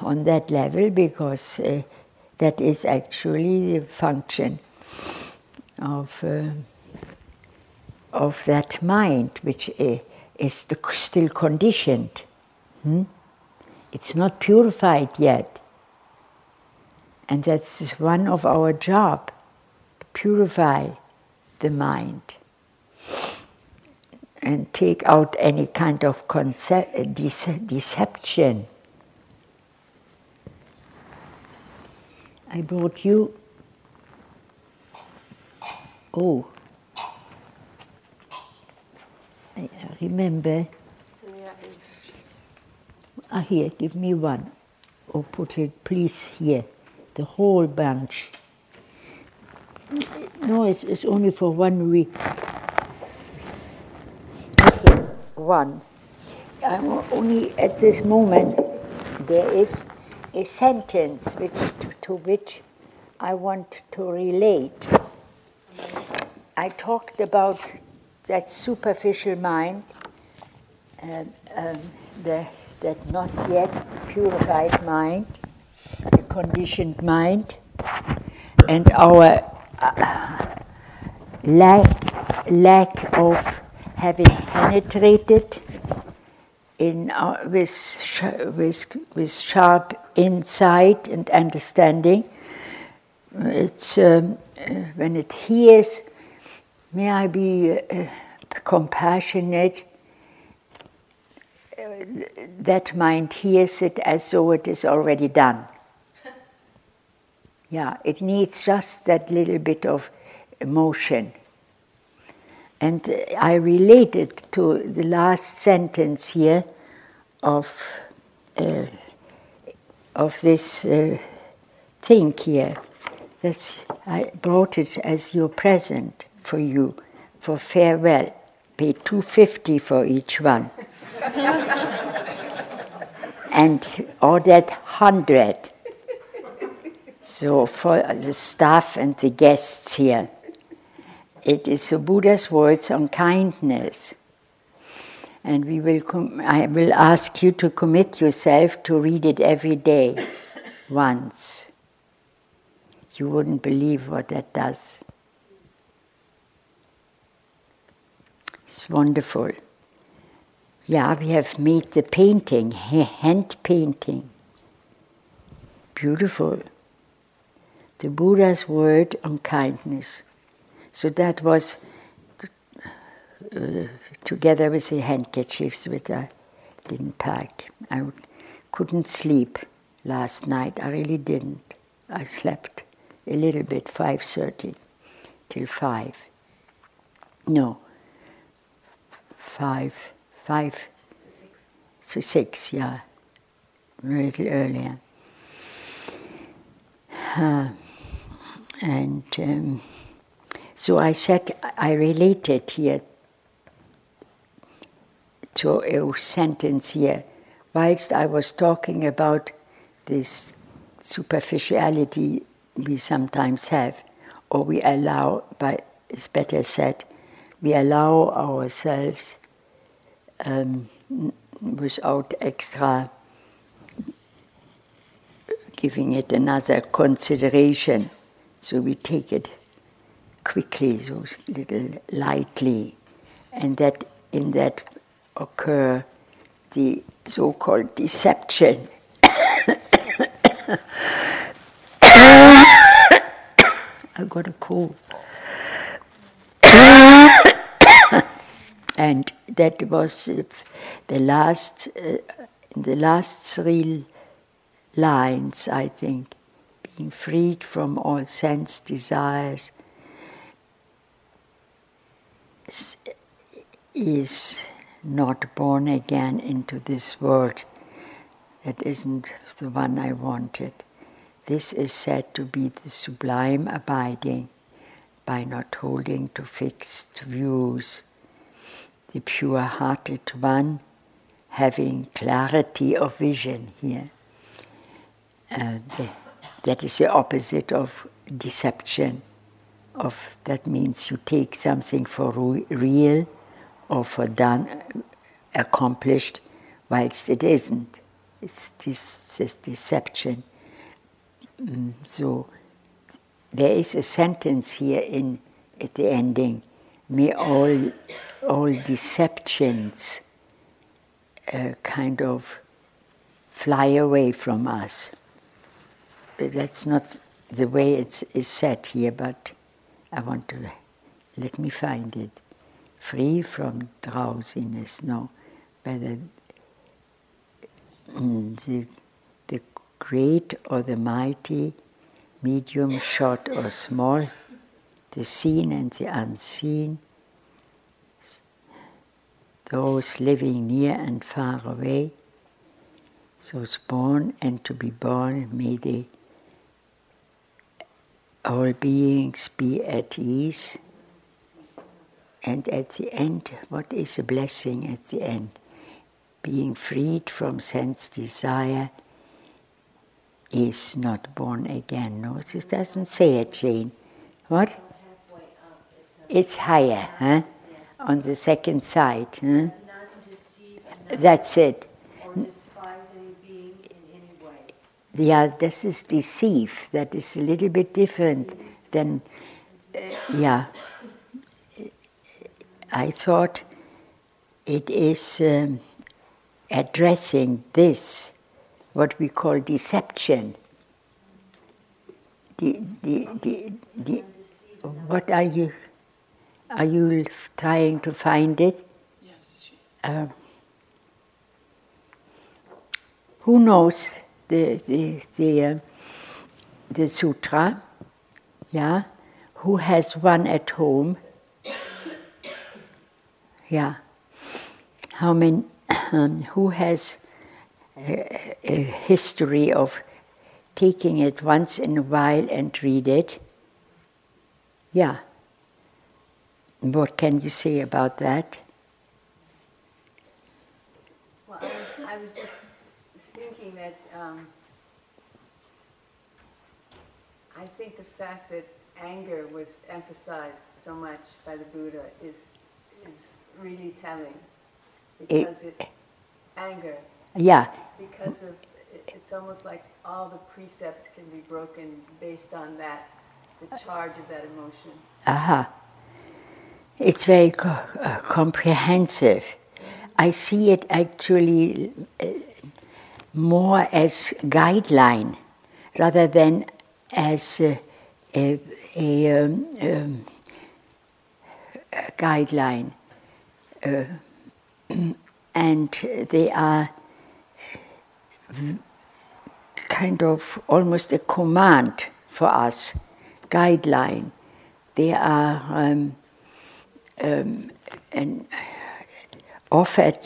on that level because uh, that is actually the function of, uh, of that mind which uh, is still conditioned. Hmm? It's not purified yet. And that's one of our job, to purify the mind and take out any kind of concept, deception. I brought you. Oh, I remember. Ah, here, give me one. Or oh, put it, please, here. The whole bunch. No, it's, it's only for one week one. I'm only at this moment there is a sentence which, to which I want to relate. I talked about that superficial mind, um, um, the, that not yet purified mind, the conditioned mind, and our uh, lack, lack of having penetrated in, uh, with, with, with sharp insight and understanding. It's um, uh, when it hears, may I be uh, compassionate. Uh, that mind hears it as though it is already done. Yeah, it needs just that little bit of emotion. And I related to the last sentence here of, uh, of this uh, thing here. That's, I brought it as your present for you, for farewell. Pay 250 for each one. and ordered 100. So for the staff and the guests here. It is the Buddha's words on kindness. And we will com- I will ask you to commit yourself to read it every day, once. You wouldn't believe what that does. It's wonderful. Yeah, we have made the painting, hand painting. Beautiful. The Buddha's word on kindness. So that was uh, together with the handkerchiefs which I didn't pack. I couldn't sleep last night. I really didn't. I slept a little bit, 5.30 till 5. No, 5, 5 to 6, yeah, a little earlier. Uh, and um, so I said, I related here to a sentence here, whilst I was talking about this superficiality we sometimes have, or we allow, but it's better said, we allow ourselves um, without extra giving it another consideration. So we take it quickly, so little lightly, and that in that occur the so-called deception. I got a cold. and that was the last, uh, the last three lines, I think, being freed from all sense desires is not born again into this world that isn't the one I wanted. This is said to be the sublime abiding by not holding to fixed views. The pure hearted one having clarity of vision here. Uh, the, that is the opposite of deception of that means you take something for real or for done, accomplished, whilst it isn't. It's this, this deception. Mm, so there is a sentence here in at the ending. May all all deceptions uh, kind of fly away from us. But That's not the way it's is said here, but I want to let me find it. Free from drowsiness, no, but the, mm, the, the great or the mighty, medium, short or small, the seen and the unseen, those living near and far away, those born and to be born, may they all beings be at ease. And at the end, what is a blessing at the end? Being freed from sense desire is not born again. No, this doesn't say it, Jane. What? It's higher, huh? On the second side. Huh? That's it. Yeah, this is deceive. That is a little bit different than, uh, yeah. I thought it is um, addressing this, what we call deception. The, the, the, the, what are you? Are you trying to find it? Yes. Uh, who knows the the the, uh, the sutra? Yeah, who has one at home? Yeah, how many? Um, who has a, a history of taking it once in a while and read it? Yeah. What can you say about that? Well, I was, I was just thinking that um, I think the fact that anger was emphasized so much by the Buddha is is really telling because it, it anger. Yeah. Because of it's almost like all the precepts can be broken based on that, the charge of that emotion. Aha. Uh-huh. It's very co- uh, comprehensive. I see it actually uh, more as guideline rather than as a, a, a, um, um, a guideline. Uh, and they are kind of almost a command for us, guideline. They are um, um, offered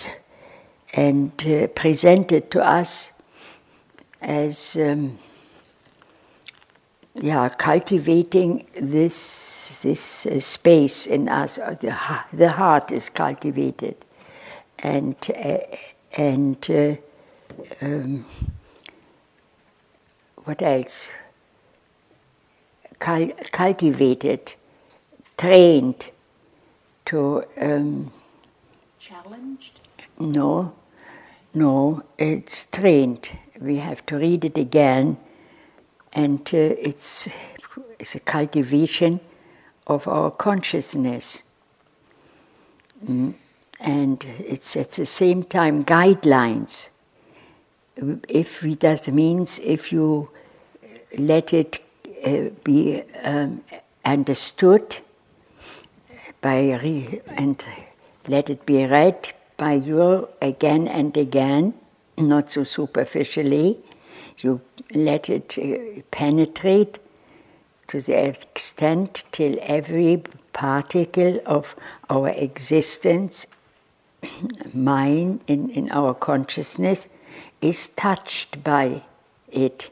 and uh, presented to us as um, yeah cultivating this this uh, space in us. The, the heart is cultivated. And uh, and uh, um, what else? Cul- cultivated trained to um, challenged no. No it's trained. We have to read it again and uh, it's it's a cultivation of our consciousness. Mm. and it's at the same time guidelines. If it does means if you let it uh, be um, understood by re- and let it be read by you again and again, not so superficially. You let it uh, penetrate to the extent till every particle of our existence, mind in, in our consciousness, is touched by it.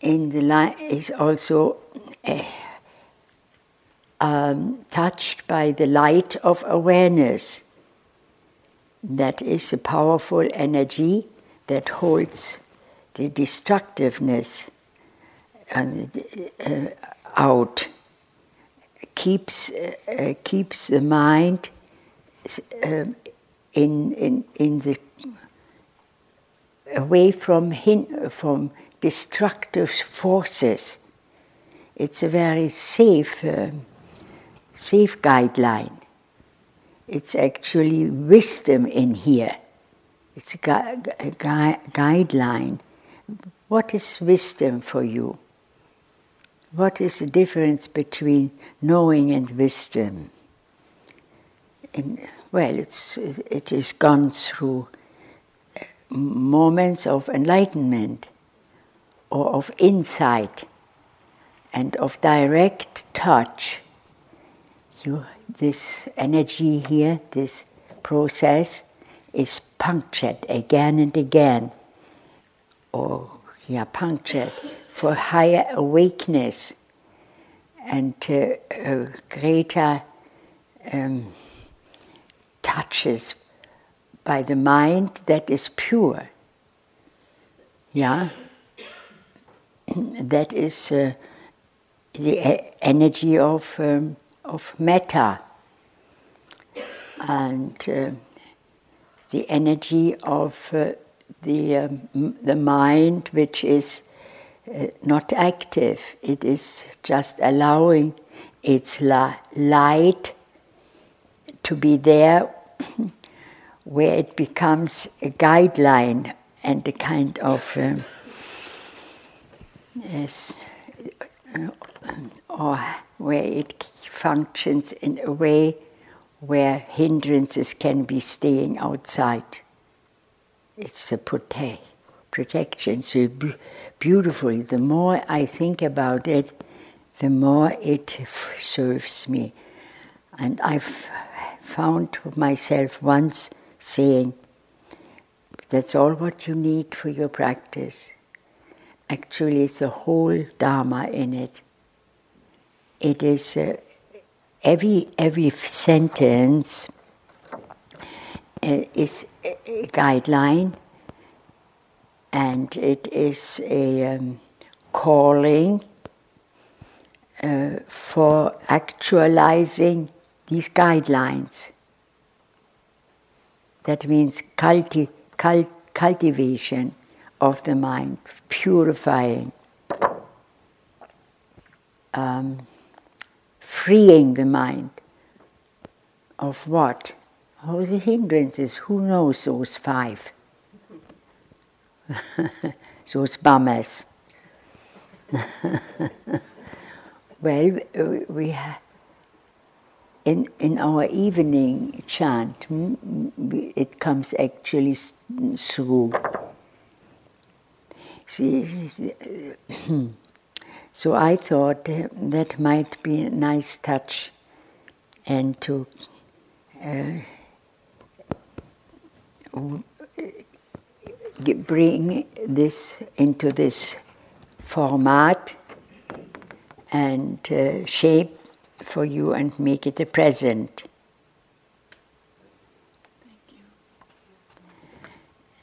In the light is also uh, um, touched by the light of awareness. That is a powerful energy that holds the destructiveness uh, uh, out, keeps uh, keeps the mind um, in, in, in the away from hin, from destructive forces. It's a very safe, uh, safe guideline. It's actually wisdom in here. It's a, gu- a gui- guideline. What is wisdom for you? What is the difference between knowing and wisdom? In, well, it's, it is gone through uh, moments of enlightenment or of insight and of direct touch. You, this energy here, this process, is punctured again and again, or yeah, punctured for higher awakeness and uh, greater um, touches by the mind that is pure. Yeah? that is uh, the energy of, um, of matter and uh, the energy of uh, the, um, the mind which is uh, not active, it is just allowing its la- light to be there where it becomes a guideline and a kind of um, yes, or where it functions in a way where hindrances can be staying outside. It's a prote- protection. So be- beautifully, the more I think about it, the more it serves me. And I've found myself once saying, that's all what you need for your practice. Actually, it's a whole Dharma in it. It is uh, every every sentence uh, is a guideline, and it is a um, calling uh, for actualizing these guidelines. That means culti- cult- cultivation of the mind, purifying, um, freeing the mind of what? All the hindrances. Who knows those five? those bummers. well, we have in, in our evening chant, it comes actually through. So I thought that might be a nice touch and to uh, bring this into this format and uh, shape for you and make it a present.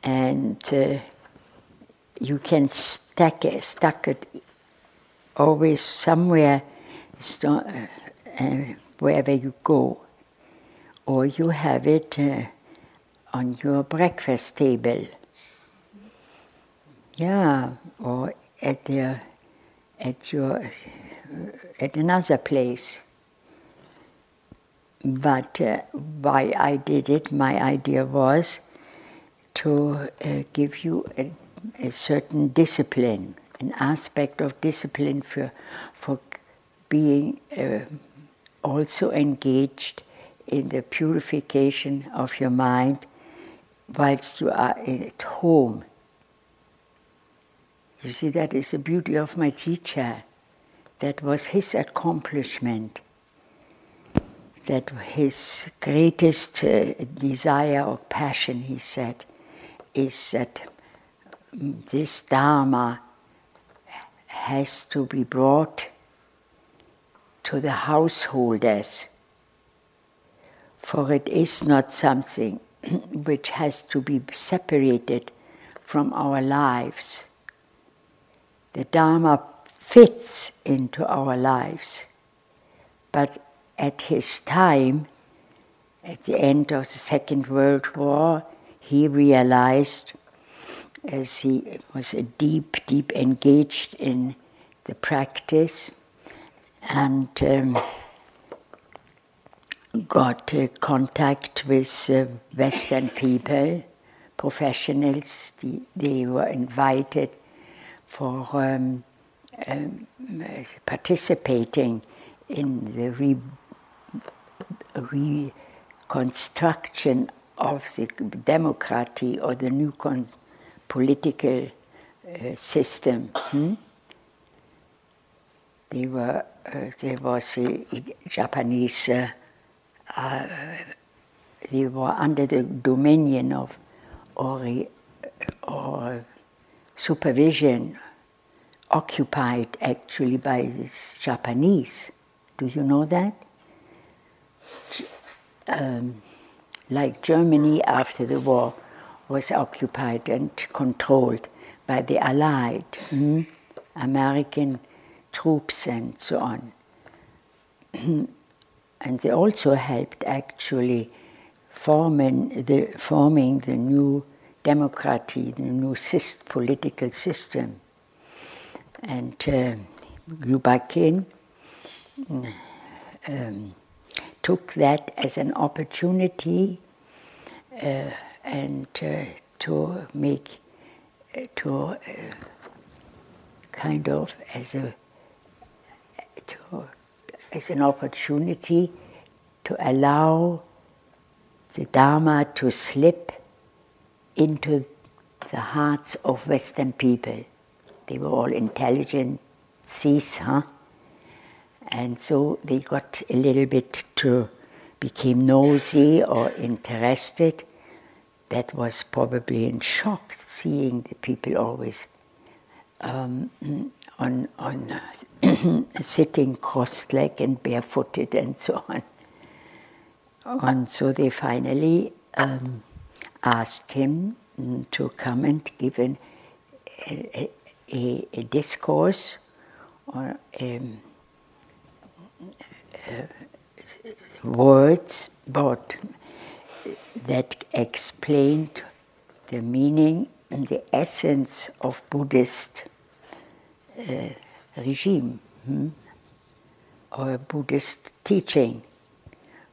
And uh, you can stack it, stack it always somewhere, uh, uh, wherever you go, or you have it uh, on your breakfast table. Yeah, or at the at your at another place. But uh, why I did it, my idea was to uh, give you a, a, certain discipline, an aspect of discipline for, for being uh, also engaged in the purification of your mind whilst you are at home. You see, that is the beauty of my teacher. That was his accomplishment that his greatest uh, desire or passion, he said, is that this Dharma has to be brought to the householders, for it is not something which has to be separated from our lives. The Dharma fits into our lives, but at his time, at the end of the Second World War, he realized, as he was deep, deep engaged in the practice, and um, got uh, contact with uh, Western people, professionals. The, they were invited for um, um, participating in the re- reconstruction of the democracy or the new con- political uh, system. Hmm? They were, uh, there was a Japanese, uh, uh they were under the dominion of or, or supervision occupied actually by the Japanese. Do you know that? Um, like Germany after the war was occupied and controlled by the Allied, mm, American troops and so on. and they also helped actually forming the, forming the new democracy, the new political system. And uh, U Ba Khin um, took that as an opportunity uh, and uh, to make, uh, to uh, kind of as a, to, as an opportunity to allow the Dharma to slip into the hearts of Western people. They were all intelligent, sees, huh? And so they got a little bit to became nosy or interested. That was probably in shock seeing the people always um, on on uh, sitting cross-legged and barefooted and so on. And so they finally um, asked him to come and give an, a, a, a, discourse or um, uh, words about that explained the meaning and the essence of Buddhist uh, regime hmm? or Buddhist teaching.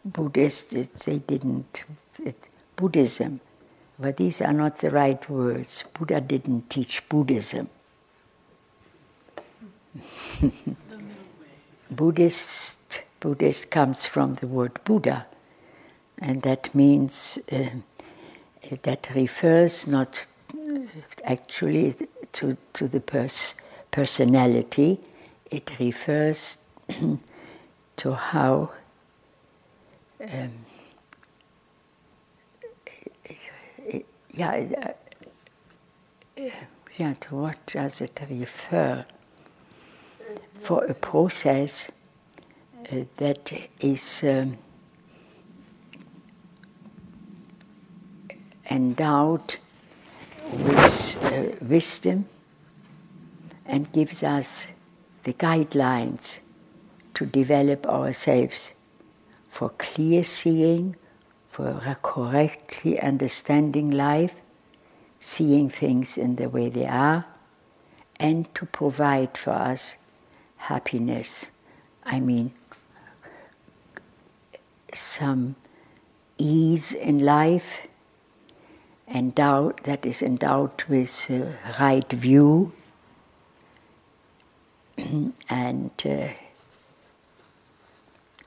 Buddhist, they didn't, it, Buddhism, but these are not the right words. Buddha didn't teach Buddhism. Buddhist, Buddhist comes from the word Buddha, and that means, uh, that refers not actually to, to the pers- personality, it refers to how um, yeah, uh, yeah, to what does it refer? For a process uh, that is um, endowed with uh, wisdom and gives us the guidelines to develop ourselves for clear seeing, for correctly understanding life, seeing things in the way they are, and to provide for us happiness. I mean, some ease in life, endowed, that is endowed with uh, right view and uh,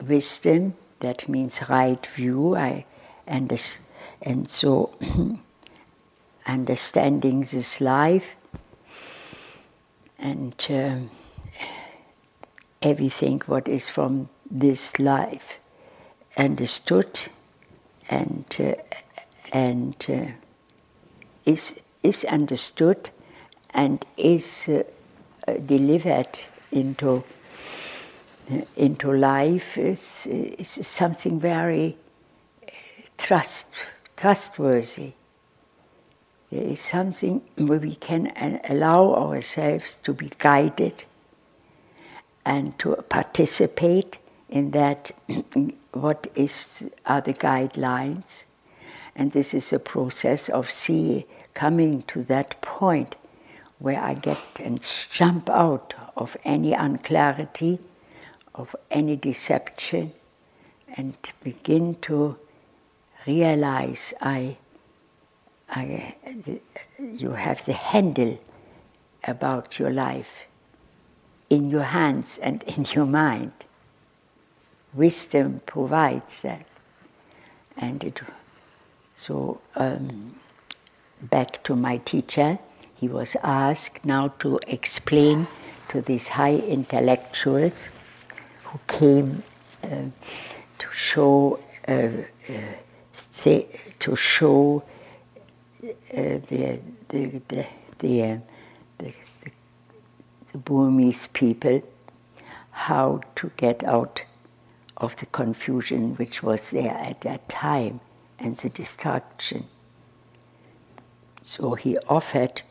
wisdom that means right view. I and this, and so understanding this life and um, everything what is from this life understood and uh, and uh, is is understood and is uh, delivered into into life is, is something very trust, trustworthy. There is something where we can allow ourselves to be guided and to participate in that what is are the guidelines, and this is a process of see coming to that point where I get and jump out of any unclarity, of any deception, and begin to realize I, I, you have the handle about your life in your hands and in your mind. Wisdom provides that. And it, so, um, back to my teacher, he was asked now to explain to these high intellectuals who came uh, to show uh, uh, to show uh, the the the the, uh, the, the, the Burmese people how to get out of the confusion which was there at that time and the destruction. So he offered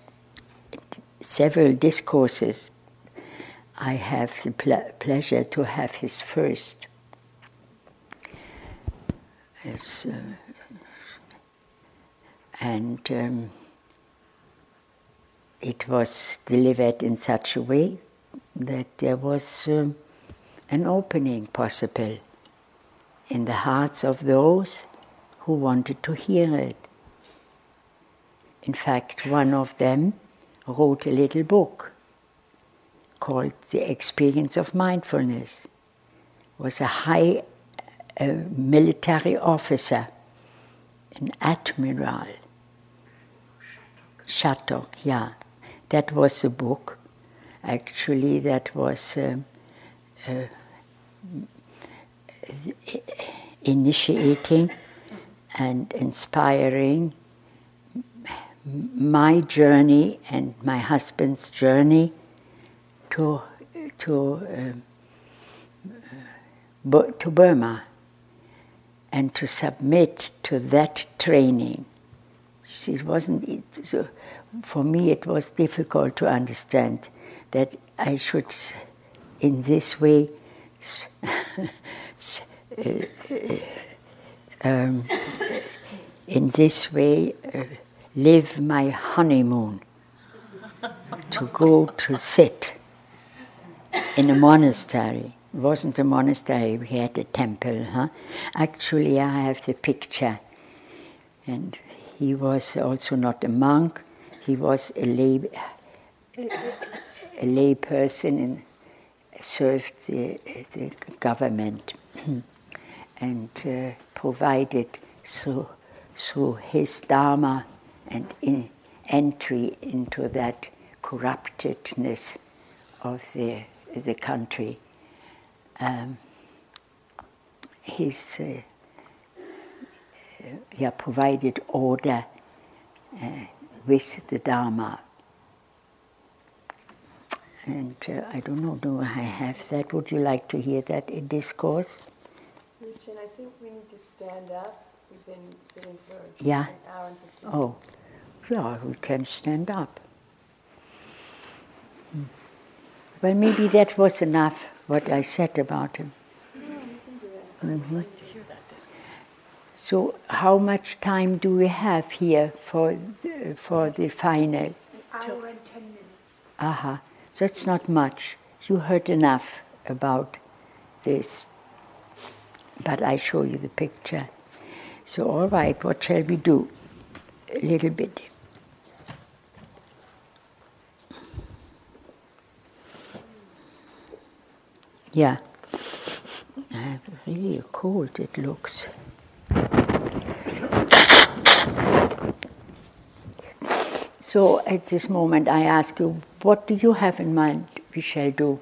several discourses. I have the ple- pleasure to have his first. Uh, and um, it was delivered in such a way that there was um, an opening possible in the hearts of those who wanted to hear it. In fact, one of them wrote a little book called The Experience of Mindfulness. Was a high uh, military officer, an admiral. Shattock, yeah. That was the book. Actually, that was um, uh, initiating and inspiring my journey and my husband's journey to to uh, to Burma and to submit to that training. It wasn't it, so for me. It was difficult to understand that I should, in this way, um, in this way. Uh, live my honeymoon, to go to sit in a monastery. It wasn't a monastery, we had a temple. Huh? Actually, I have the picture. And he was also not a monk, he was a lay, a lay person and served the, the government and uh, provided through, through his Dharma and in entry into that corruptedness of the, the country. Um, he's uh, yeah, provided order uh, with the Dharma. And uh, I don't know, do I have that? Would you like to hear that in discourse? Richard, I think we need to stand up. We've been sitting for yeah. an hour and 15 Oh. Yeah, we can stand up. Well, maybe that was enough what I said about him. Mm-hmm. So, how much time do we have here for for the final? An hour and ten minutes. Aha, uh-huh. that's not much. You heard enough about this, but I show you the picture. So, all right, what shall we do? A little bit. Yeah. Uh, really a cold it looks. So at this moment I ask you, what do you have in mind we shall do?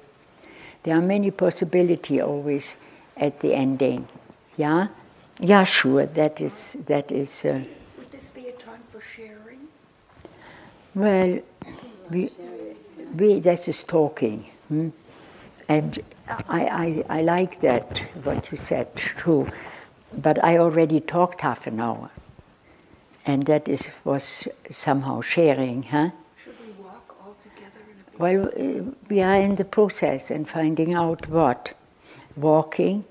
There are many possibilities always at the ending. Yeah? Yeah, sure, that is that is uh, Would this be a time for sharing? well we, we that is talking. Hmm? And I, I, I like that, what you said, too, But I already talked half an hour. And that is, was somehow sharing, huh? Should we walk all together in a big Well, uh, we are in the process and finding out what. walking.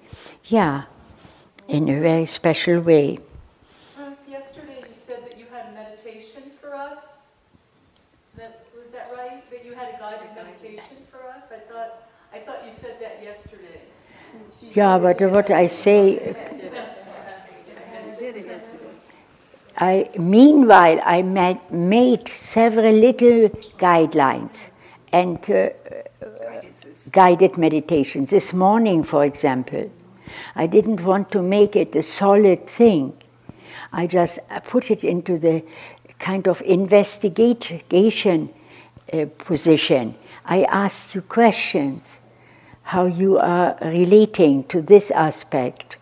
Yeah, in a very special way. Ruth, yesterday you said that you had a meditation for us. That, was that right? That you had a guided meditation for us? I thought, I thought you said that yesterday. Yeah, but what I say, I meanwhile I made, made several little guidelines and uh, guided meditations. This morning, for example, I didn't want to make it a solid thing. I just put it into the kind of investigation uh, position. I asked you questions, how you are relating to this aspect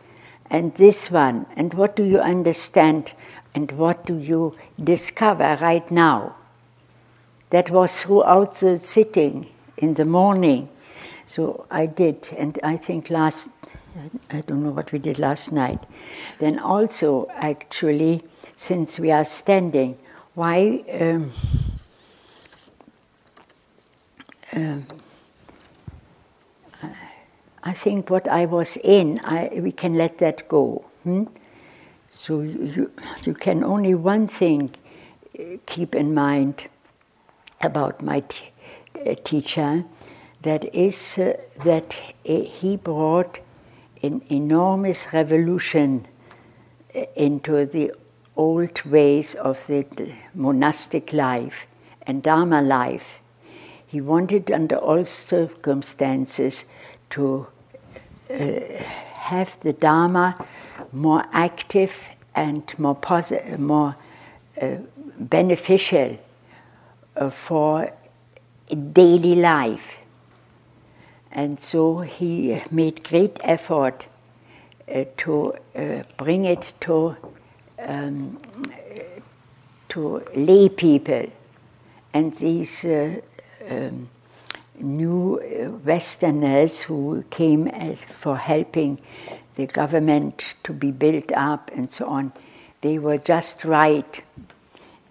and this one, and what do you understand and what do you discover right now. That was throughout the sitting in the morning. So I did, and I think last, I don't know what we did last night. Then also, actually, since we are standing, why? Um, um, I think what I was in, I, we can let that go. Hmm? So you, you can only one thing uh, keep in mind about my t- uh, teacher, that is uh, that he brought an enormous revolution uh, into the old ways of the monastic life and Dharma life. He wanted, under all circumstances, to uh, have the Dharma more active and more, posi- more uh, beneficial uh, for daily life. And so he made great effort uh, to uh, bring it to, um, to lay people. And these uh, um, new Westerners who came for helping the government to be built up and so on, they were just right.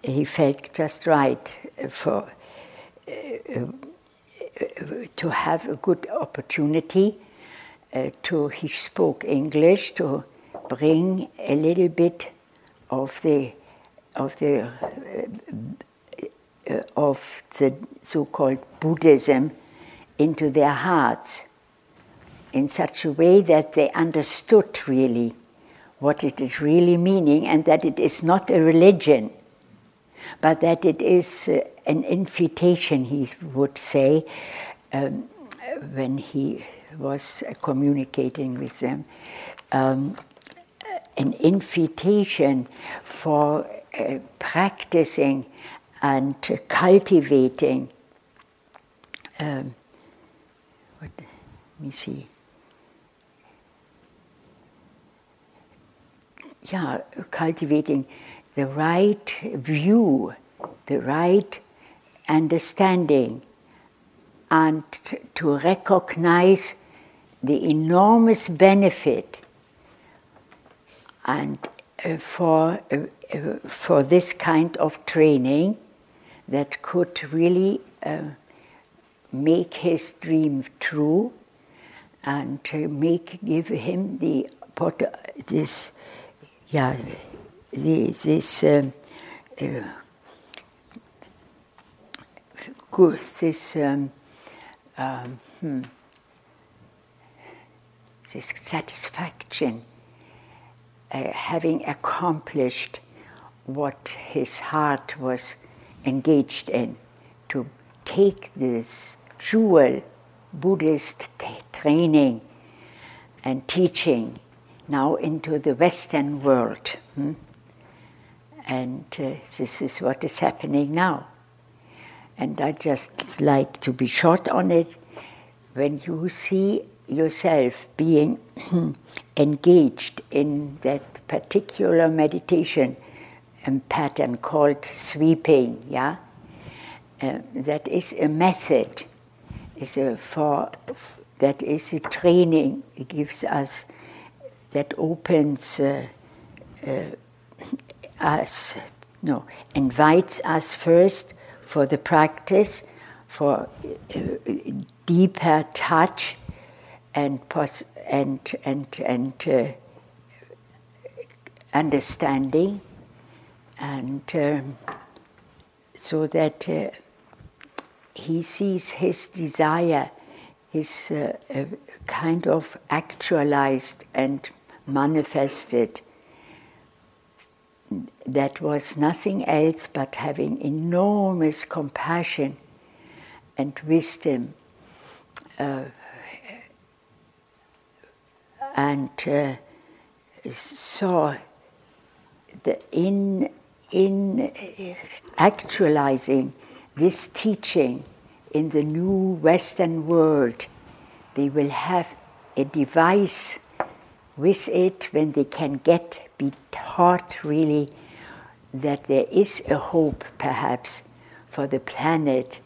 He felt just right for to have a good opportunity uh, to. He spoke English to bring a little bit of the of the uh, of the so-called Buddhism into their hearts in such a way that they understood really what it is really meaning and that it is not a religion, but that it is uh, an invitation, he would say, um, when he was communicating with them, um, an invitation for uh, practicing and cultivating. Um, what, let me see. yeah, cultivating the right view, the right understanding, and to recognize the enormous benefit and uh, for, uh, uh, for this kind of training that could really make his dream true and make give him the this yeah, the, this um, uh, good, this um, um, hmm, this satisfaction, uh, having accomplished what his heart was engaged in, to take this jewel Buddhist t- training and teaching now into the Western world. Hmm? And uh, this is what is happening now. And I just like to be short on it. When you see yourself being engaged in that particular meditation pattern called sweeping, yeah, uh, that is a method. Is a for that is a training. It gives us that opens uh, uh, us, no, invites us first for the practice, for uh, deeper touch and pos- and and and uh, understanding, and um, so that uh, he sees his desire, his uh, uh, kind of actualized and manifested. That was nothing else but having enormous compassion and wisdom. Uh, and uh, saw the in in actualizing this teaching in the new Western world, they will have a device with it when they can get be taught really that there is a hope perhaps for the planet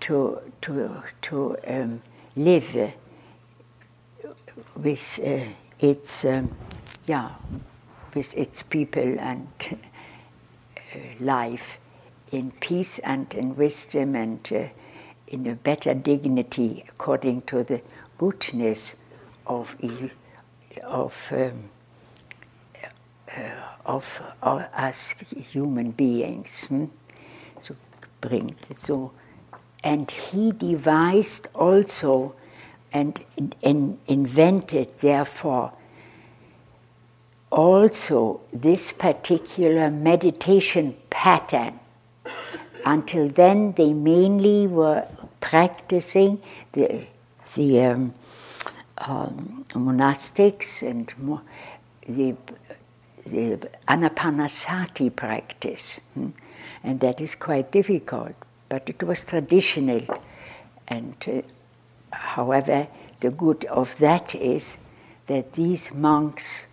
to to to um, live uh, with uh, its um, yeah with its people and uh, life in peace and in wisdom and uh, in a better dignity according to the goodness of of um, of us human beings. Hmm? So bringt so, and he devised also and, and invented therefore also this particular meditation pattern. Until then, they mainly were practicing the, the um, um, monastics and mo- the anapanasati practice. Hmm? And that is quite difficult, but it was traditional. And uh, however, the good of that is that these monks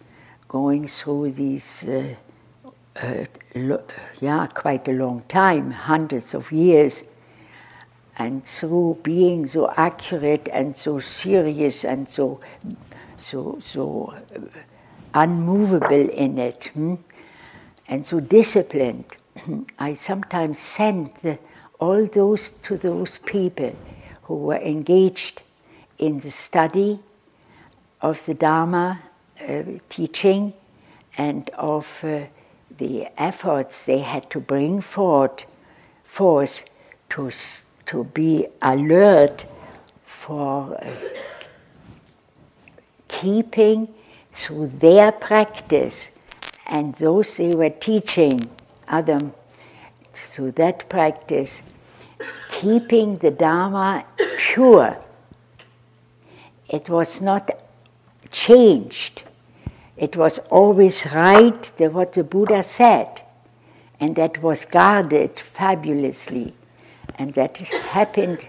going through these, uh, uh, lo- yeah, quite a long time, hundreds of years, and through being so accurate and so serious and so, so, so uh, unmovable in it, hmm? and so disciplined, I sometimes sent the, all those to those people who were engaged in the study of the Dharma uh, teaching and of uh, the efforts they had to bring forth, forth to, to be alert for uh, keeping through their practice and those they were teaching other through that practice, keeping the Dharma pure. It was not changed. It was always right the, what the Buddha said, and that was guarded fabulously. And that happened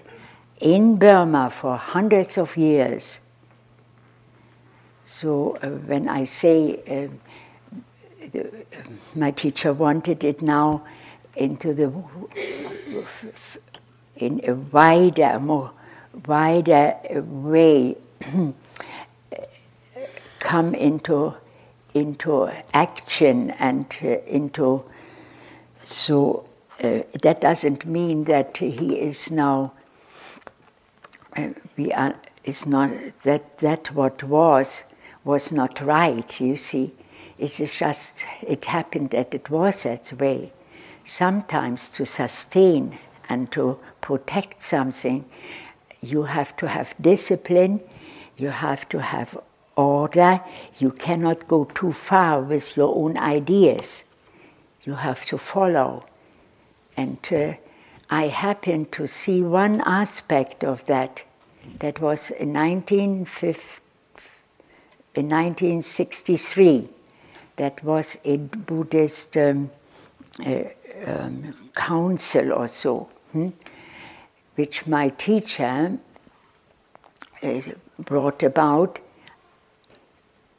in Burma for hundreds of years. So uh, when I say uh, the, my teacher wanted it now into the in a wider, more wider way come into into action and uh, into so uh, that doesn't mean that he is now uh, we are is not that that what was was not right you see it's just it happened that it was that way sometimes to sustain and to protect something you have to have discipline you have to have order. You cannot go too far with your own ideas. You have to follow. And uh, I happened to see one aspect of that. That was in, 1950, in 1963. That was a Buddhist um, uh, um, council or so, hmm? which my teacher uh, brought about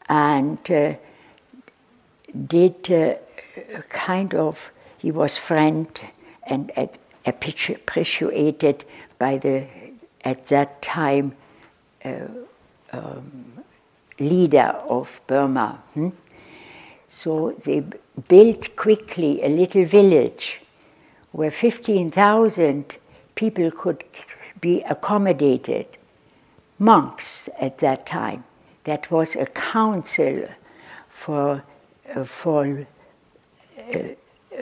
and uh, did uh, kind of, he was friend and appreciated by the, at that time, uh, um, leader of Burma. Hmm? So they built quickly a little village where 15,000 people could be accommodated monks at that time. That was a council for, uh, for, uh, uh,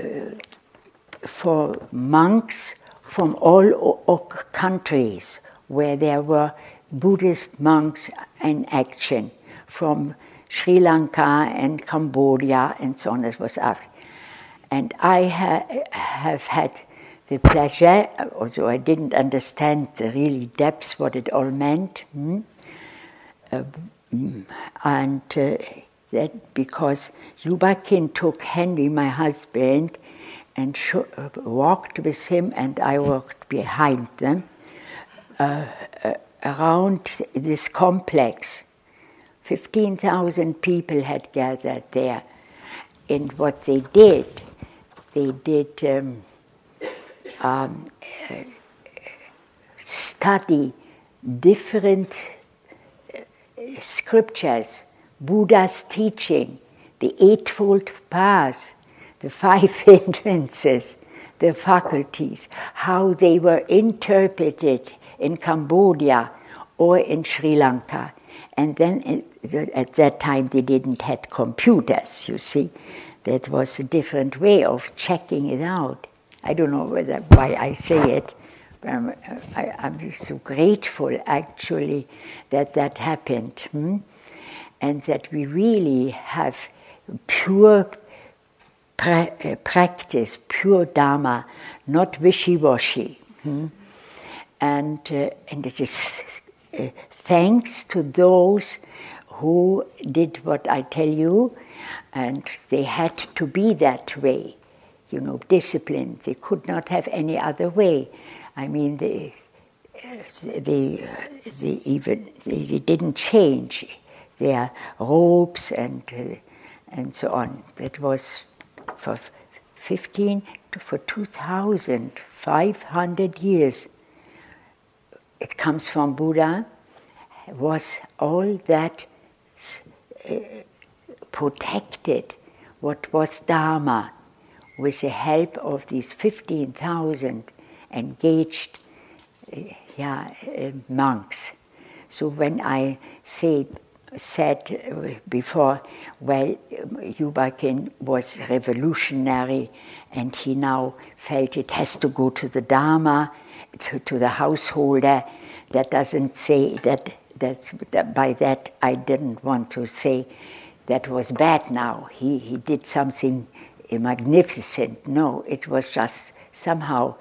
for monks from all o- countries where there were Buddhist monks in action, from Sri Lanka and Cambodia and so on as was Africa. And I ha- have had the pleasure, although I didn't understand the really depths what it all meant, hmm? uh, and uh, that because U Ba Khin took Henry, my husband, and sh- walked with him, and I walked behind them uh, uh, around this complex. 15,000 people had gathered there. And what they did, they did um, um, uh, study different uh, scriptures, Buddha's teaching, the Eightfold Path, the Five Hindrances, the faculties, how they were interpreted in Cambodia or in Sri Lanka. And then at that time they didn't have computers, you see. That was a different way of checking it out. I don't know whether why I say it. I, am so grateful actually that that happened, hmm? and that we really have pure pra- uh, practice, pure Dharma, not wishy-washy. Hmm? And, uh, and it is uh, thanks to those who did what I tell you, and they had to be that way, you know, disciplined. They could not have any other way. I mean, they, they, they even they didn't change their robes and uh, and so on. That was for 15 to for 2,500 years. It comes from Buddha. Was all that protected what was Dharma with the help of these 15,000 engaged uh, yeah, uh, monks. So when I say said before, well, U Ba Khin was revolutionary and he now felt it has to go to the Dharma, to, to the householder. That doesn't say that, that's, that, by that I didn't want to say that was bad now. He, he did something magnificent. No, it was just somehow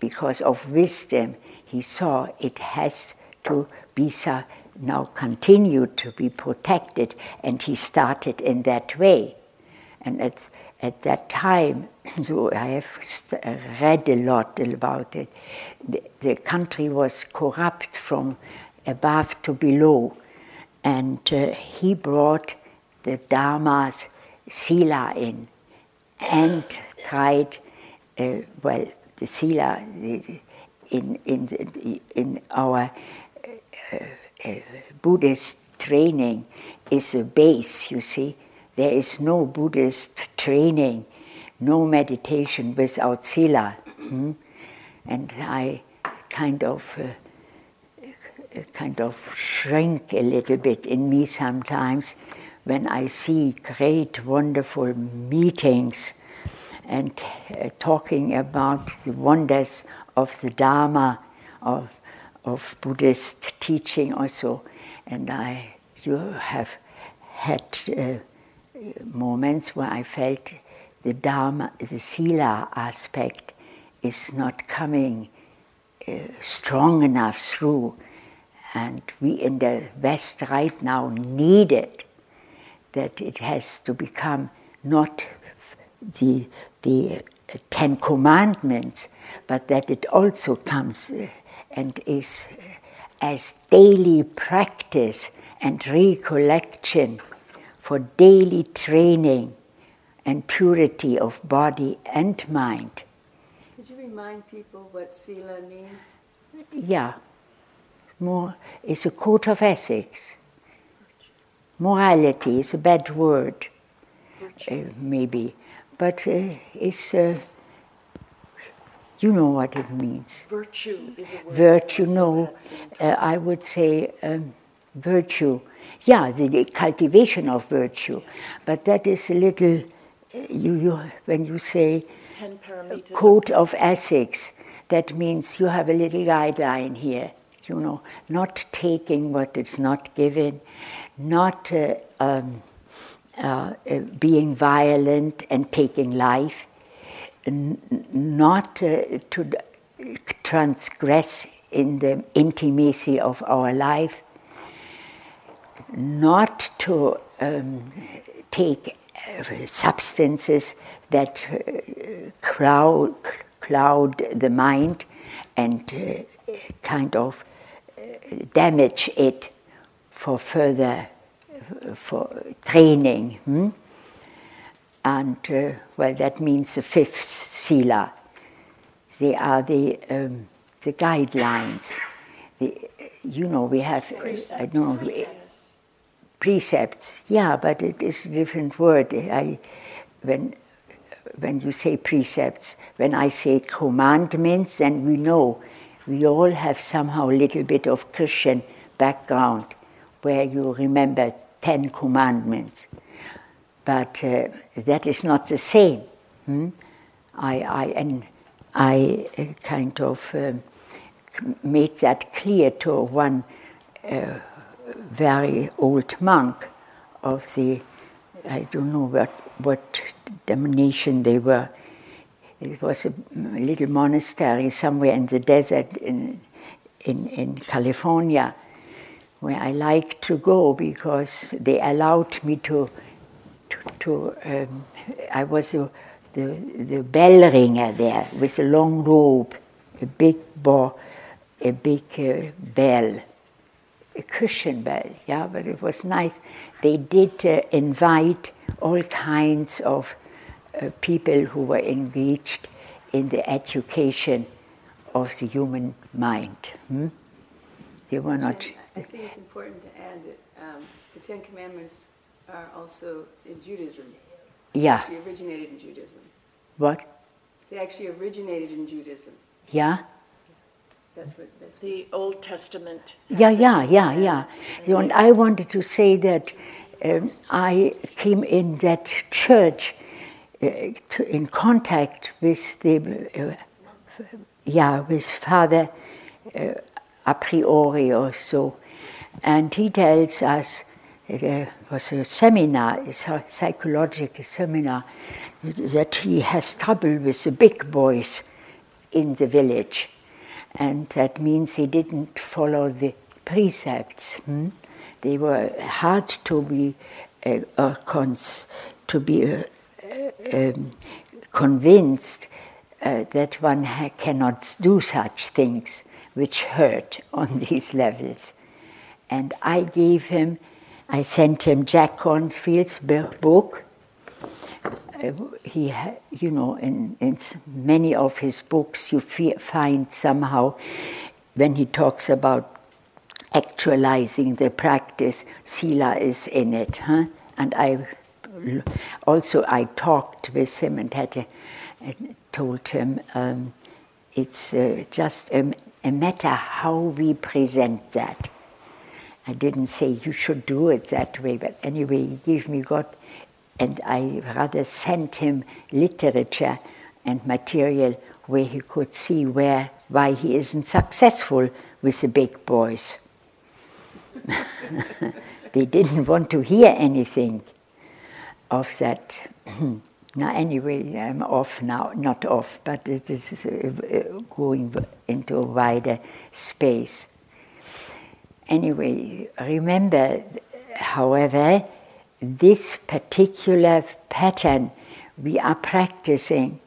because of wisdom, he saw it has to be so now continued to be protected, and he started in that way. And at, at that time, so I have uh, read a lot about it, the, the country was corrupt from above to below, and uh, he brought the Dharma's Sila in and tried, uh, well, the Sila in, in, in our uh, uh, Buddhist training is a base, you see. There is no Buddhist training, no meditation without Sila. Hmm? And I kind of, uh, kind of shrink a little bit in me sometimes when I see great, wonderful meetings and uh, talking about the wonders of the Dharma, of of Buddhist teaching also, and I you have had uh, moments where I felt the Dharma, the Sila aspect is not coming uh, strong enough through, and we in the West right now need it. That it has to become not the the Ten Commandments, but that it also comes. Uh, and is as daily practice and recollection for daily training and purity of body and mind. Could you remind people what sila means? Yeah, more it's a code of ethics. Morality is a bad word, uh, maybe, but uh, it's. Uh, You know what it means. Virtue is a word. Virtue, no. Uh, I would say um, virtue. Yeah, the, the cultivation of virtue. But that is a little, uh, you, you, when you say Ten code of ethics, that means you have a little guideline here, you know, not taking what is not given, not uh, um, uh, being violent and taking life, n- not uh, to d- transgress in the intimacy of our life, not to um, take uh, substances that uh, crowd, cloud the mind and uh, kind of damage it for further for training. hmm? And uh, well, that means the fifth sila. They are the um, the guidelines. The, you know, we have I don't know Yes. precepts. Yeah, but it is a different word. I, when, when you say precepts, when I say commandments, then we know we all have somehow a little bit of Christian background where you remember Ten Commandments. But uh, that is not the same. hmm? I, I, and I uh, kind of um, made that clear to one uh, very old monk of the, I don't know what, what denomination they were. It was a little monastery somewhere in the desert in, in, in California where I liked to go because they allowed me to, to, to um, I was a, the, the bell ringer there with a long robe, a big bo, a big uh, bell a Christian bell, yeah, but it was nice. They did uh, invite all kinds of uh, people who were engaged in the education of the human mind. hmm? They were not. I think it's important to add that um, the Ten Commandments are also in Judaism. Yeah. Actually originated in Judaism. What? They actually originated in Judaism. Yeah. That's what. That's The Old Testament. has Yeah, yeah, yeah, yeah. Commandments, You know, And I wanted to say that um, I came in that church uh, to, in contact with the, uh, yeah, with Father uh, a priori or so, and he tells us there was a seminar, a psychological seminar, that he has trouble with the big boys in the village, and that means he didn't follow the precepts. hmm? They were hard to be uh, uh, cons- to be uh, uh, um, convinced uh, that one ha- cannot do such things which hurt on these levels. And I gave him, I sent him Jack Kornfield's book. Uh, he, ha- you know, in, in many of his books, you fe- find somehow when he talks about actualizing the practice, Sila is in it. Huh? And I also I talked with him and had a, and told him um, it's uh, just a, a matter how we present that. I didn't say you should do it that way, but anyway, he gave me God, and I rather sent him literature and material where he could see where why he isn't successful with the big boys. they didn't want to hear anything of that. now, anyway, I'm off now, not off, but it is uh, going into a wider space. Anyway, remember, however, this particular pattern we are practicing,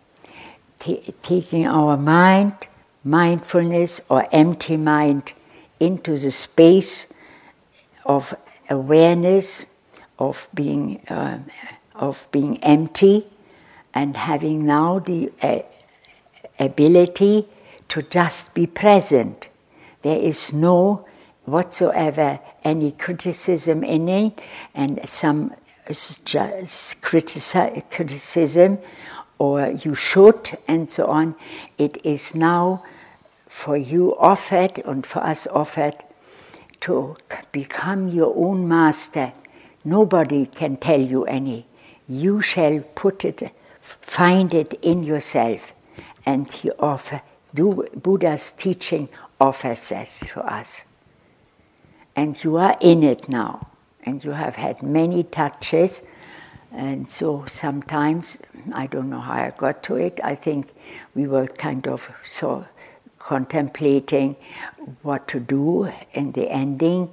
ta- taking our mind, mindfulness or empty mind into the space of awareness of being uh, of being empty and having now the uh, ability to just be present. There is no whatsoever any criticism in it, and some just criticism or you should, and so on. It is now for you offered and for us offered to become your own master. Nobody can tell you any. You shall put it, find it in yourself. And he offer, Buddha's teaching offers this to us. And you are in it now. And you have had many touches. And so sometimes, I don't know how I got to it, I think we were kind of so contemplating what to do in the ending.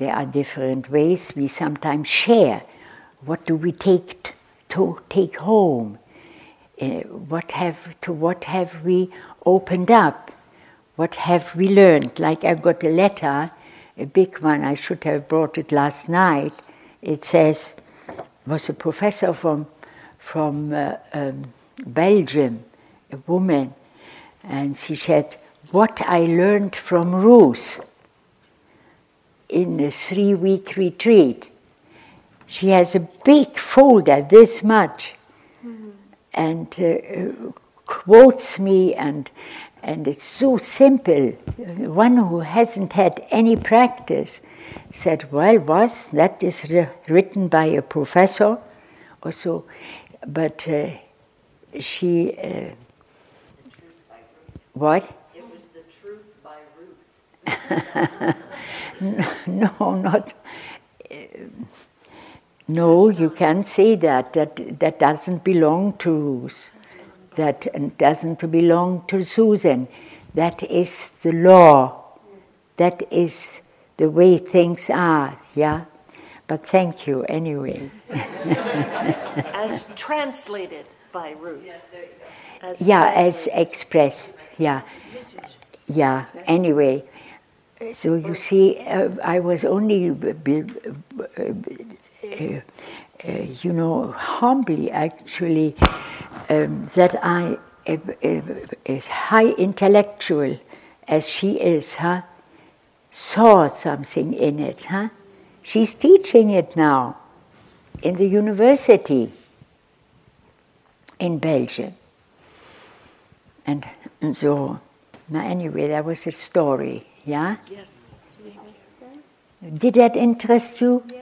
There are different ways we sometimes share. What do we take t- to take home? Uh, what have to what have we opened up? What have we learned? Like I got a letter, a big one. I should have brought it last night. It says, was a professor from from uh, um, Belgium, a woman, and she said, "What I learned from Ruth in a three-week retreat." She has a big folder, this much, mm-hmm. and uh, quotes me, and and it's so simple. One who hasn't had any practice said, "Well, was that is written by a professor, or so?" But uh, she, uh, what? It was the truth by Ruth. no, not. Uh, no, you can't say that. That that doesn't belong to Ruth. That doesn't belong to Susan. That is the law. That is the way things are. Yeah. But thank you anyway. as translated by Ruth. As yeah, as expressed. Yeah. Yeah. Anyway, so you see, uh, I was only. Uh, uh, you know, humbly actually, um, that I, uh, as high intellectual as she is, huh, saw something in it, huh? She's teaching it now in the university in Belgium. And, so, anyway, that was a story, yeah? Yes. Did that interest you? Yes.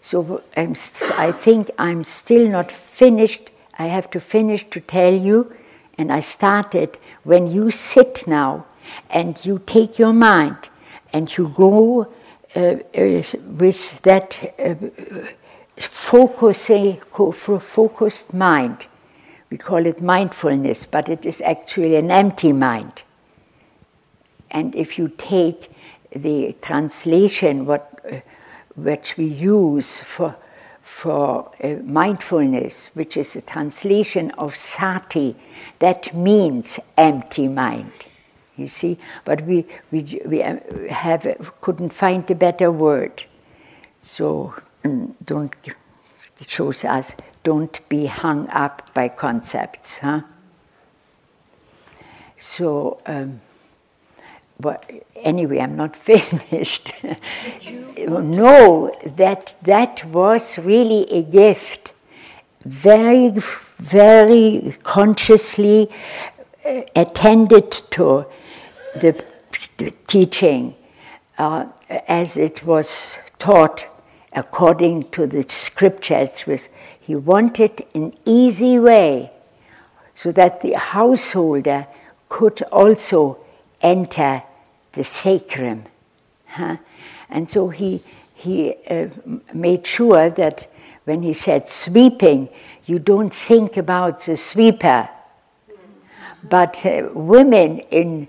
So I'm, I think I'm still not finished. I have to finish to tell you. And I started when you sit now and you take your mind and you go uh, uh, with that uh, focusing, focused mind. We call it mindfulness, but it is actually an empty mind. And if you take the translation, what uh, which we use for, for uh, mindfulness, which is a translation of sati, that means empty mind. You see, but we, we, we uh, have, couldn't find a better word. So mm, don't, it shows us don't be hung up by concepts. Huh? So, um, but anyway, I'm not finished. know that that was really a gift, very, very consciously uh, attended to the, the teaching uh, as it was taught according to the scriptures. Was he wanted an easy way so that the householder could also enter the sacrum. Huh? And so he, he uh, made sure that when he said sweeping, you don't think about the sweeper. But uh, women in,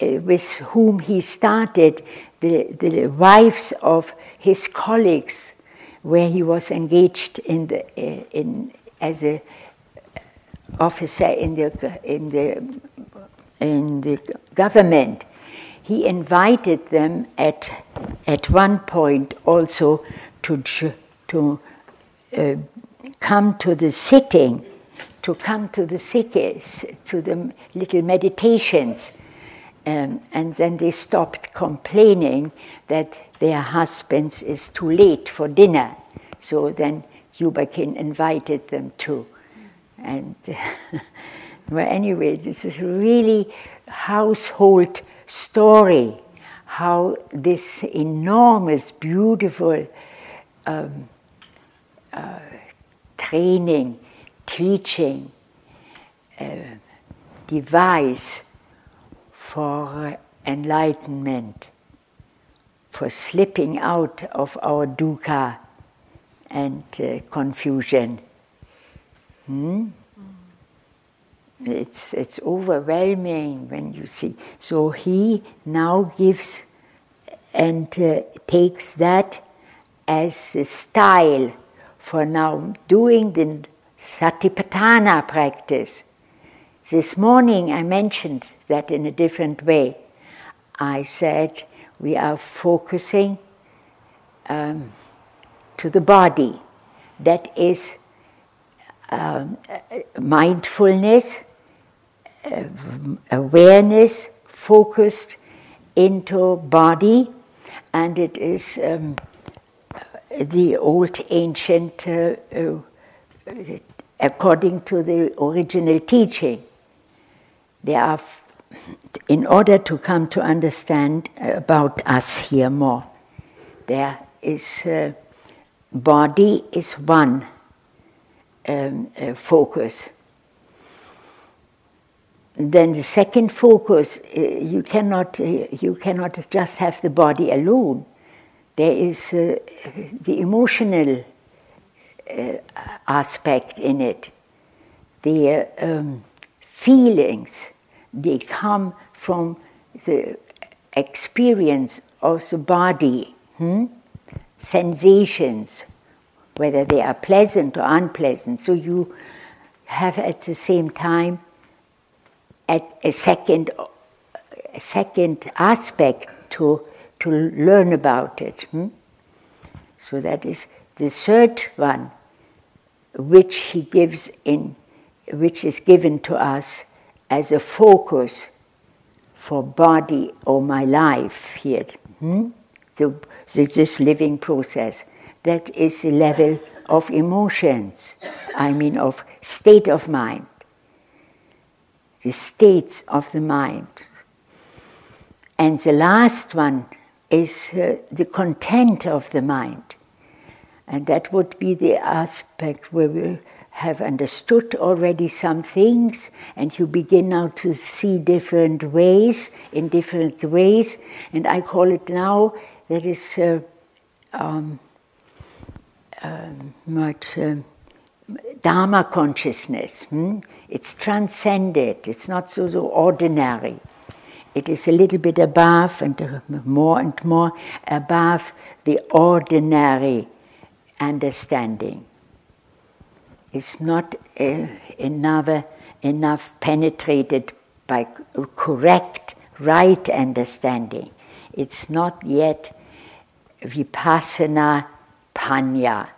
uh, with whom he started, the, the wives of his colleagues, where he was engaged in the, uh, in, as a officer in the, in the in the government, he invited them at, at one point also to, to uh, come to the sitting, to come to the sittings, to the little meditations. Um, and then they stopped complaining that their husbands is too late for dinner. So then U Ba Khin invited them too. And well, anyway, this is a really household story how this enormous, beautiful um, uh, training, teaching, uh, device for enlightenment, for slipping out of our dukkha and uh, confusion. Hmm? It's, it's overwhelming when you see. So he now gives and uh, takes that as the style for now doing the Satipatthana practice. This morning I mentioned that in a different way. I said we are focusing um, to the body. That is um, mindfulness, awareness focused into body, and it is um, the old ancient, uh, uh, according to the original teaching. There are, in order to come to understand about us here more, there is uh, body is one um, uh, focus. Then the second focus, uh, you cannot uh, you cannot just have the body alone. There is uh, the emotional aspect in it, the um, feelings. They come from the experience of the body, hmm? sensations, whether they are pleasant or unpleasant. So you have at the same time a second, a second aspect to, to learn about it. Hmm? So that is the third one, which he gives in, which is given to us as a focus for body or my life here. Hmm? The, this living process that is the level of emotions, I mean, of state of mind, the states of the mind. And the last one is uh, the content of the mind. And that would be the aspect where we have understood already some things, and you begin now to see different ways, in different ways. And I call it now that is. Uh, um, um, um, Dharma consciousness. Hmm? It's transcended, it's not so, so ordinary. It is a little bit above and more and more above the ordinary understanding. It's not uh, enough, enough penetrated by correct, right understanding. It's not yet vipassana panya.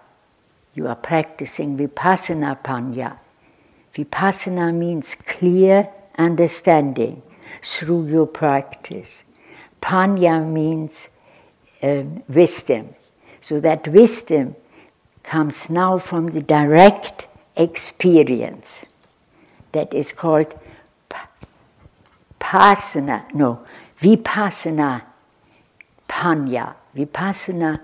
You are practicing vipassana panya. Vipassana means clear understanding through your practice. Panya means um, wisdom. So that wisdom comes now from the direct experience. That is called pasana, no, vipassana panya. Vipassana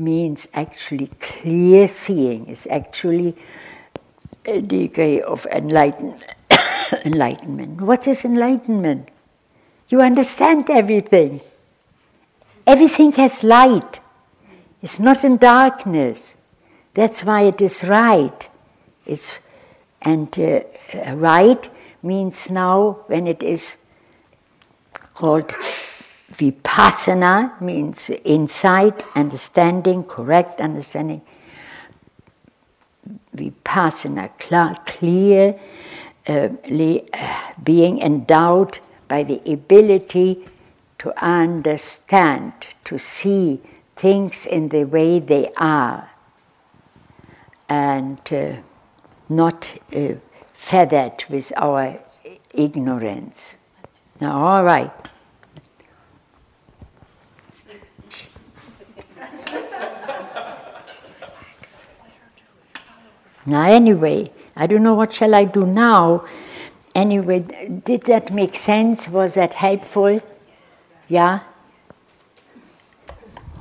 means actually clear seeing, is actually a degree of enlighten- enlightenment. What is enlightenment? You understand everything. Everything has light. It's not in darkness. That's why it is right. It's, and uh, right means now when it is called Vipassana means insight, understanding, correct understanding. Vipassana, clear, uh, being endowed by the ability to understand, to see things in the way they are, and uh, not uh, feathered with our ignorance. Now, all right. Now, anyway, I don't know what shall I do now. Anyway, did that make sense? Was that helpful? Yeah?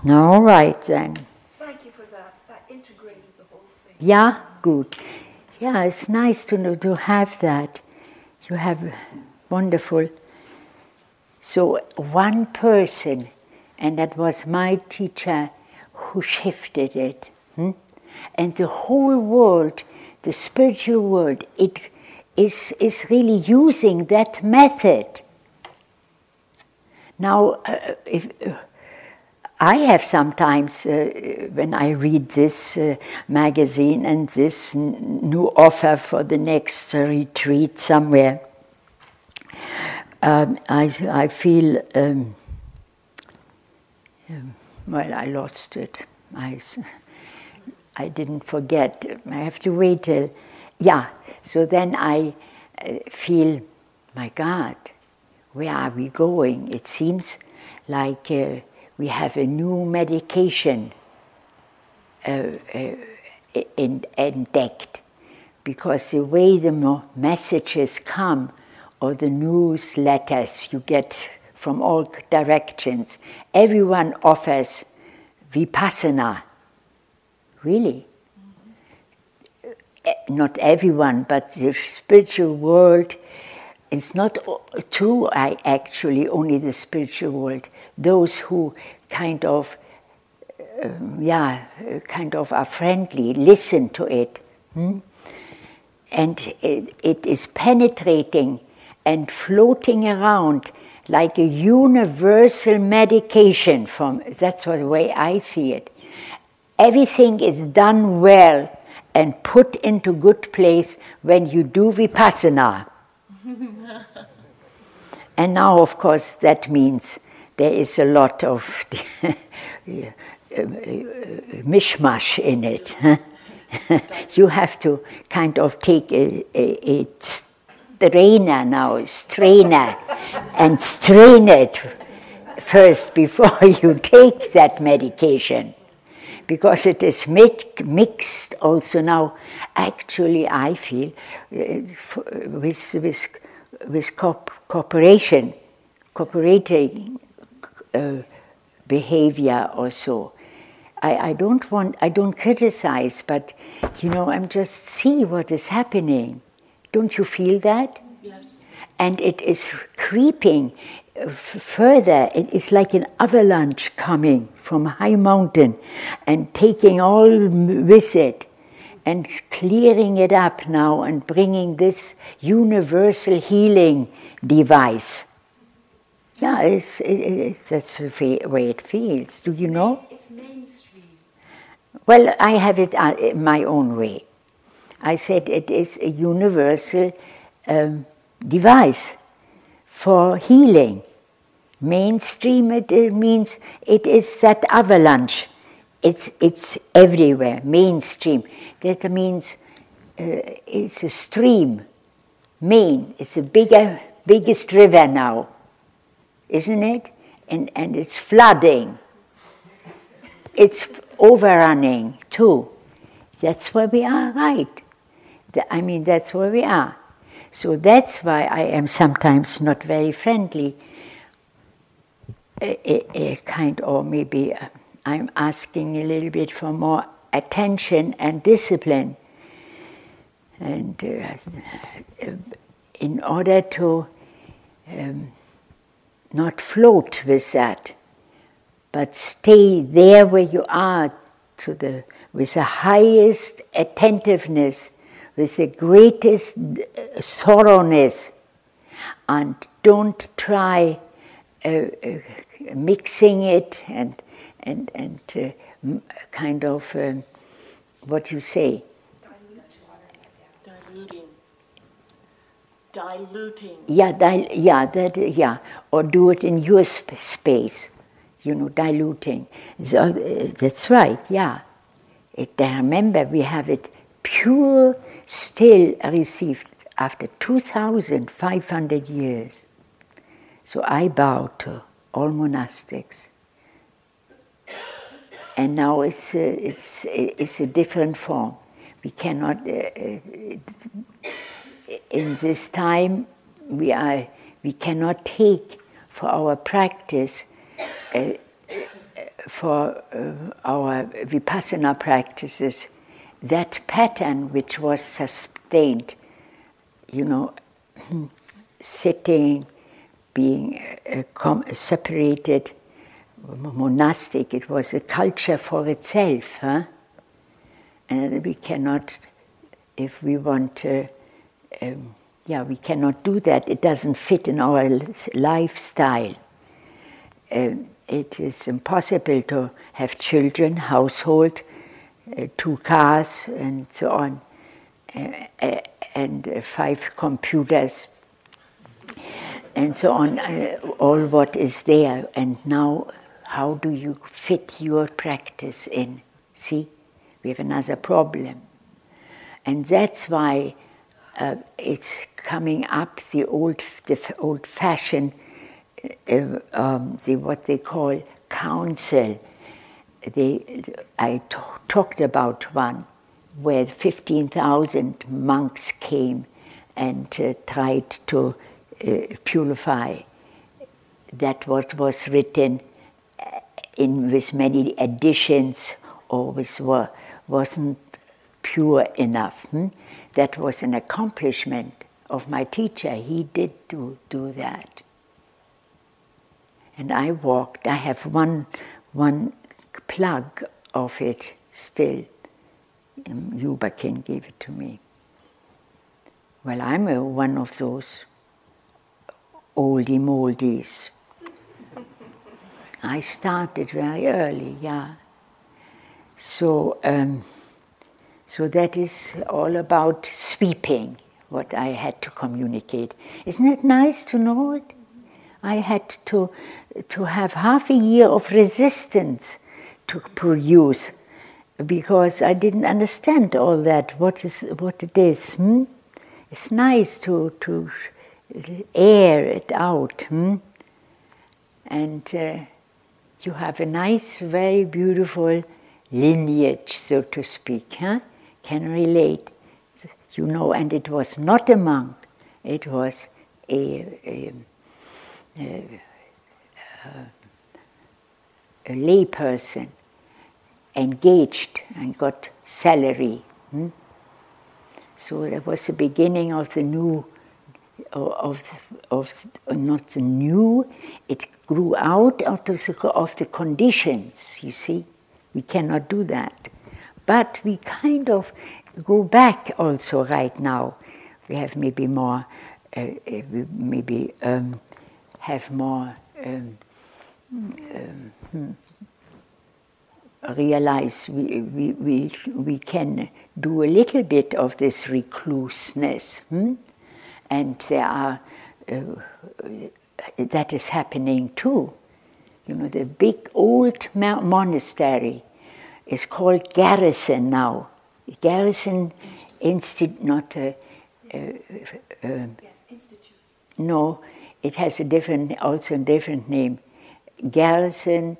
All right then. Thank you for that. That integrated the whole thing. Yeah, good. Yeah, it's nice to know to have that. You have wonderful. So one person, and that was my teacher, who shifted it, hmm? And the whole world, the spiritual world, it is is really using that method. Now, uh, if. Uh, I have sometimes, uh, when I read this uh, magazine and this n- new offer for the next uh, retreat somewhere, um, I, I feel, um, um, well, I lost it. I, I didn't forget. I have to wait till, yeah. So then I uh, feel, my God, where are we going? It seems like uh, we have a new medication uh, uh, in, because the way the messages come or the newsletters you get from all directions, everyone offers vipassana. Really? Mm-hmm. Not everyone, but the spiritual world it's not true, I actually, only the spiritual world. Those who kind of, um, yeah, kind of are friendly, listen to it. Hmm? And it, it is penetrating and floating around like a universal medication from that's the way I see it. Everything is done well and put into good place when you do vipassana. and now, of course, that means there is a lot of mishmash in it. you have to kind of take a, a, a strainer now, strainer, and strain it first before you take that medication. Because it is mixed also now. Actually, I feel uh, with, with, with cooperation, cooperating uh, behavior or so. I, I don't want, I don't criticize, but you know, I'm just see what is happening. Don't you feel that? Yes. And it is creeping further. It is like an avalanche coming from high mountain and taking all with it and clearing it up now and bringing this universal healing device. Yeah, it's, it, it, that's the way it feels. Do you know? It's mainstream. Well, I have it uh, my own way. I said it is a universal um, device for healing. Mainstream, it, it means it is that avalanche. It's, it's everywhere, mainstream. That means uh, it's a stream. Main, it's a bigger, biggest river now, isn't it? And, and it's flooding. It's overrunning too. That's where we are, right? I mean, that's where we are. So that's why I am sometimes not very friendly. A, a, kind, or maybe uh, I'm asking a little bit for more attention and discipline. And uh, in order to um, not float with that, but stay there where you are to the, with the highest attentiveness, with the greatest thoroughness, and don't try uh, uh, mixing it and, and, and uh, kind of um, what you say. Diluting. Diluting. Yeah, dil- yeah, that, yeah, or do it in your sp- space you know, diluting. So, uh, that's right, yeah. It, remember, we have it pure, still received after 2,500 years. So I bow to all monastics. And now it's a, it's, it's a different form. we cannot, uh, uh, in this time, we, are, we cannot take for our practice, uh, for uh, our vipassana practices, that pattern which was sustained, you know, sitting, being uh, separated, monastic, it was a culture for itself. Huh? And we cannot, if we want to, um, yeah, we cannot do that. It doesn't fit in our lifestyle. Um, it is impossible to have children, household, uh, two cars, and so on, uh, uh and five computers, and so on, uh, all what is there. And now, how do you fit your practice in? See? we have another problem. And that's why uh, it's coming up the old, the old fashioned, uh, um, the, what they call council. They, I t- talked about one where 15,000 monks came and uh, tried to purify. That was, was written uh, in with many additions or with wasn't pure enough. Hmm? That was an accomplishment of my teacher. He did do, do that. And I walked, I have one, one plug of it still. Um, U Ba Khin give it to me. Well, I'm a, one of those oldie moldies. I started very early, yeah. So, um, so that is all about sweeping, what I had to communicate. Isn't it nice to know it? I had to, to have half a year of resistance to produce because I didn't understand all that, what, is, what it is. Hmm? It's nice to, to air it out. Hmm? And uh, you have a nice, very beautiful lineage, so to speak, huh? can relate. You know, and it was not a monk, it was a, a, a, a lay person engaged and got salary. Hmm? So that was the beginning of the new, of, of not the new, it grew out of the, of the conditions, you see. We cannot do that. But we kind of go back also right now. We have maybe more, uh, uh maybe um, have more, um, um, hmm, realize we, we, we, we can do a little bit of this recluseness. Hmm? And there are, uh, that is happening too. You know, the big old monastery is called Garrison now. Garrison Institute, not a, yes, Institute. No, it has a different, also a different name. Garrison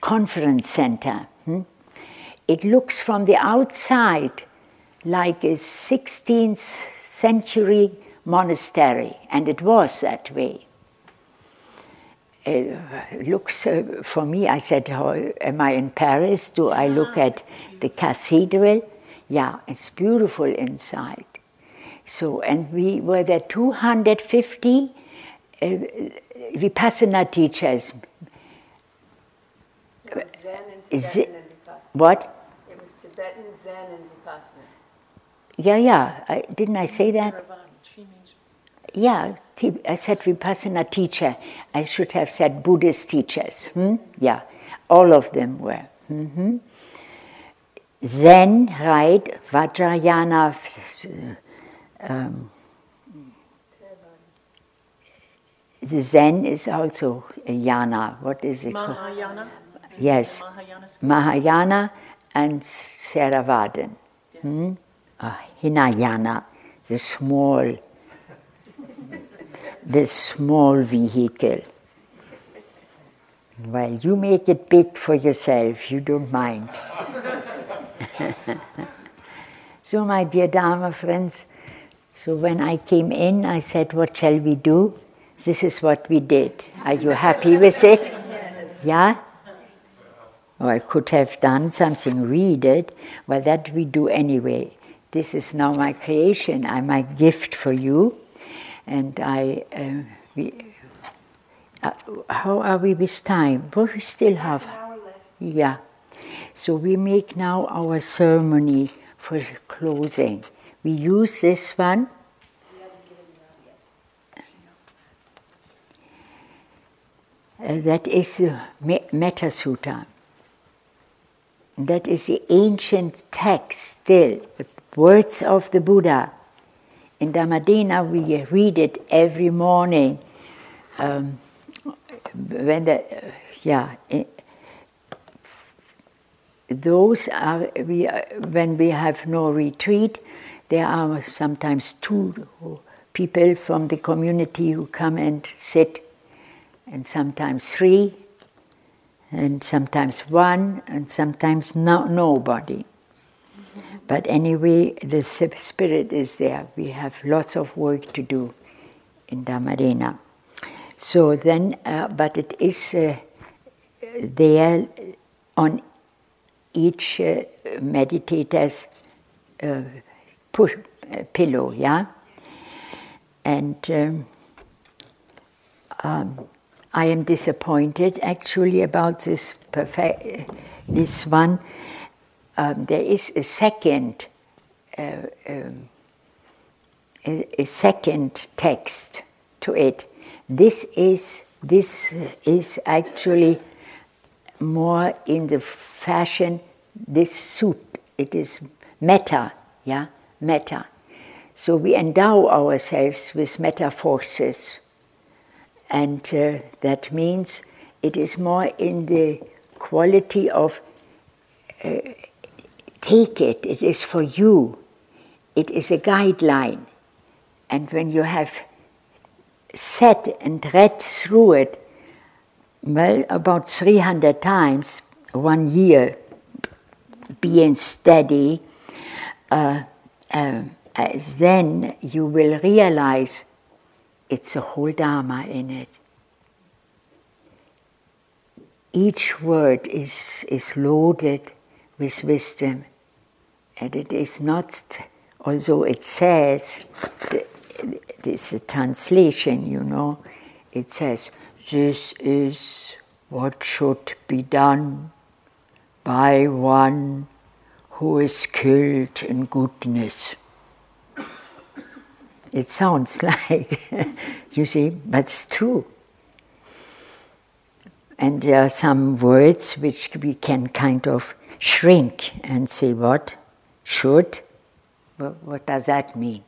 Conference Center. Hmm? It looks from the outside like a 16th century monastery, and it was that way uh, looks uh, for me. I said, oh, "Am I in Paris? Do I look at the cathedral? Yeah, it's beautiful inside." So, and we were there 250 uh, vipassana teachers. It was Zen and Tibetan it, and Vipassana. What? It was Tibetan, Zen, and Vipassana. Yeah, yeah. I, didn't I say that? Yeah, I said Vipassana teacher. I should have said Buddhist teachers. Hmm? Yeah, all of them were. Mm-hmm. Zen, right? Vajrayana. Um, the Zen is also a yana. What is it Mahayana? called? Yes, Mahayana, Mahayana and Theravadan. Yes. Hmm? Uh, Hinayana, the small this small vehicle. Well, you make it big for yourself, you don't mind. So, my dear Dharma friends, so when I came in, I said, What shall we do? This is what we did. Are you happy with it? Yes. Yeah? Or I could have done something, read it, but that we do anyway. This is now my creation, I'm my gift for you. And I, uh, we, uh, how are we with time? Well, we still have. An hour left. Yeah. So we make now our ceremony for closing. We use this one. Uh, that is the Metta Sutta. That is the ancient text still, the words of the Buddha. In Dhamma Dena, we read it every morning. Um, when the, yeah, those are we uh, when we have no retreat there are sometimes two people from the community who come and sit and sometimes three and sometimes one and sometimes no, nobody but anyway the spirit is there we have lots of work to do in Dhamma Dena so then uh, but it is uh, there on each uh, meditator's uh, push, uh, pillow, yeah? And um, um, I am disappointed actually about this perfect, this one. Um, there is a second, uh, um, a, a second text to it. This is this is actually more in the fashion this suit it is metta yeah metta. So we endow ourselves with metta forces. And uh, that means it is more in the quality of uh, take it. It is for you. It is a guideline. And when you have sat and read through it well, about 300 times, one year, being steady, uh, uh, then you will realize it's a whole Dharma in it. Each word is, is loaded with wisdom, and it is not, although it says, this is a translation, you know, it says, this is what should be done by one who is skilled in goodness. It sounds like, you see, but it's true. And there are some words which we can kind of shrink and say, what? Should? What, does that mean?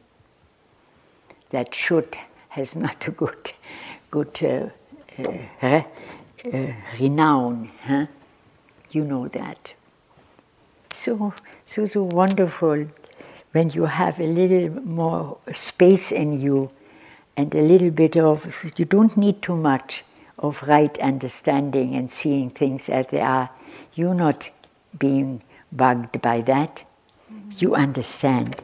That should has not a good, good uh, uh, uh, renown. Huh? You know that. So, so, so wonderful when you have a little more space in you and a little bit of, you don't need too much of right understanding and seeing things as they are. You're not being bugged by that. You understand.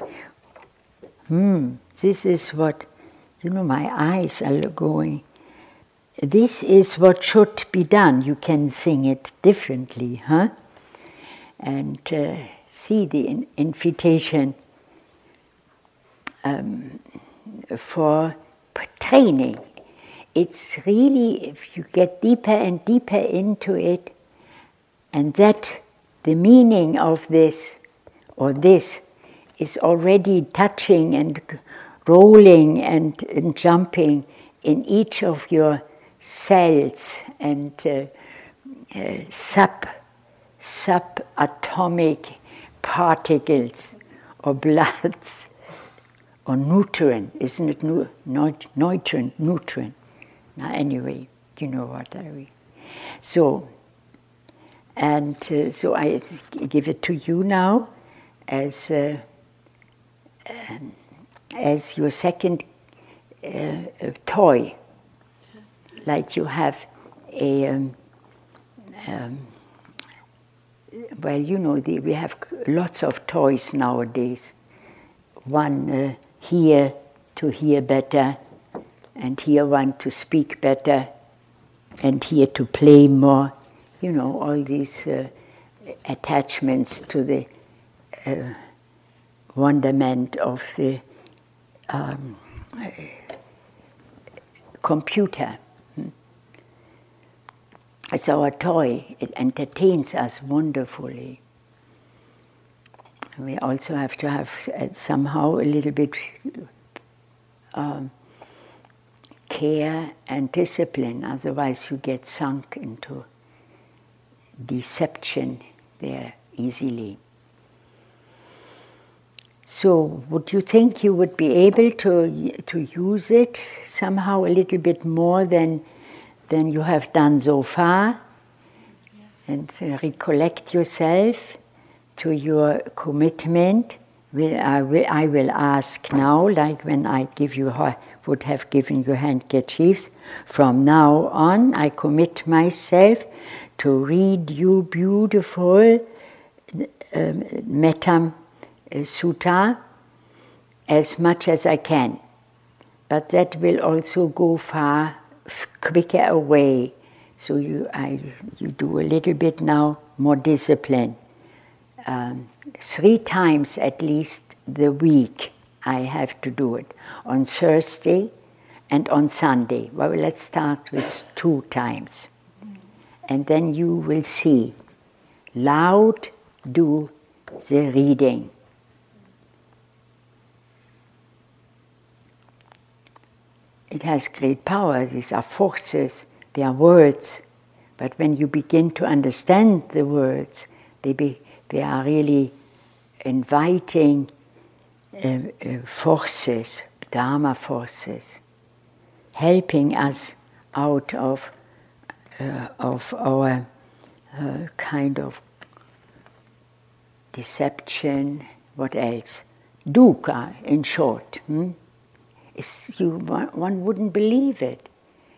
Hmm, this is what, you know, my eyes are going this is what should be done. You can sing it differently, huh? And uh, see the in- invitation um, for training. It's really, if you get deeper and deeper into it, and that the meaning of this or this is already touching and rolling and, and jumping in each of your cells and uh, uh, sub subatomic particles or bloods or nutrient, isn't it? Nu- nutrient, nutrient. Now, anyway, you know what I mean. So, and uh, so I give it to you now as uh, um, as your second uh, toy like you have a um, um, well, you know, the, we have lots of toys nowadays. one uh, here to hear better, and here one to speak better, and here to play more. You know, all these uh, attachments to the uh, wonderment of the um, computer. Hmm. It's our toy, it entertains us wonderfully. We also have to have uh, somehow a little bit um, care and discipline, otherwise, you get sunk into deception there easily. So, would you think you would be able to, to use it somehow a little bit more than, than you have done so far? Yes. And uh, recollect yourself to your commitment. Will, I, will, I will ask now, like when I give you would have given you handkerchiefs. From now on, I commit myself to read you beautiful um, Metta sutta as much as I can. But that will also go far quicker away. So you, I, you do a little bit now more discipline. Um, three times at least the week I have to do it. On Thursday and on Sunday. Well, let's start with two times. And then you will see. Loud do the reading. It has great power. These are forces, they are words. But when you begin to understand the words, they, be, they are really inviting uh, uh, forces, Dharma forces, helping us out of, uh, of our uh, kind of deception, what else? Dukkha, in short. Hmm? You, one wouldn't believe it.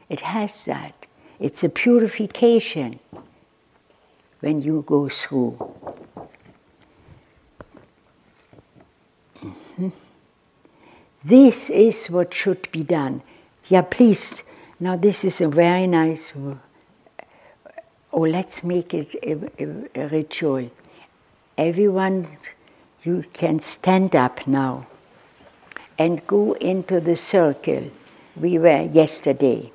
It has that. It's a purification when you go through. Mm-hmm. This is what should be done. Yeah, please. Now, this is a very nice. Oh, let's make it a, a, a ritual. Everyone, you can stand up now and go into the circle we were yesterday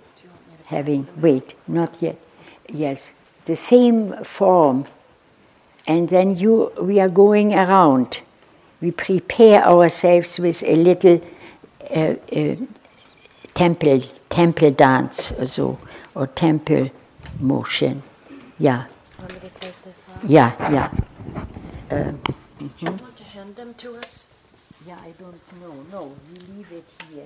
having. Wait, not yet. Yes, the same form. And then you, we are going around. We prepare ourselves with a little uh, uh, temple, temple dance or so, or temple motion. Yeah. Want me to take this off? Yeah, yeah. Uh, mm-hmm. Do you want to hand them to us? Yeah, I don't know. No, we leave it here.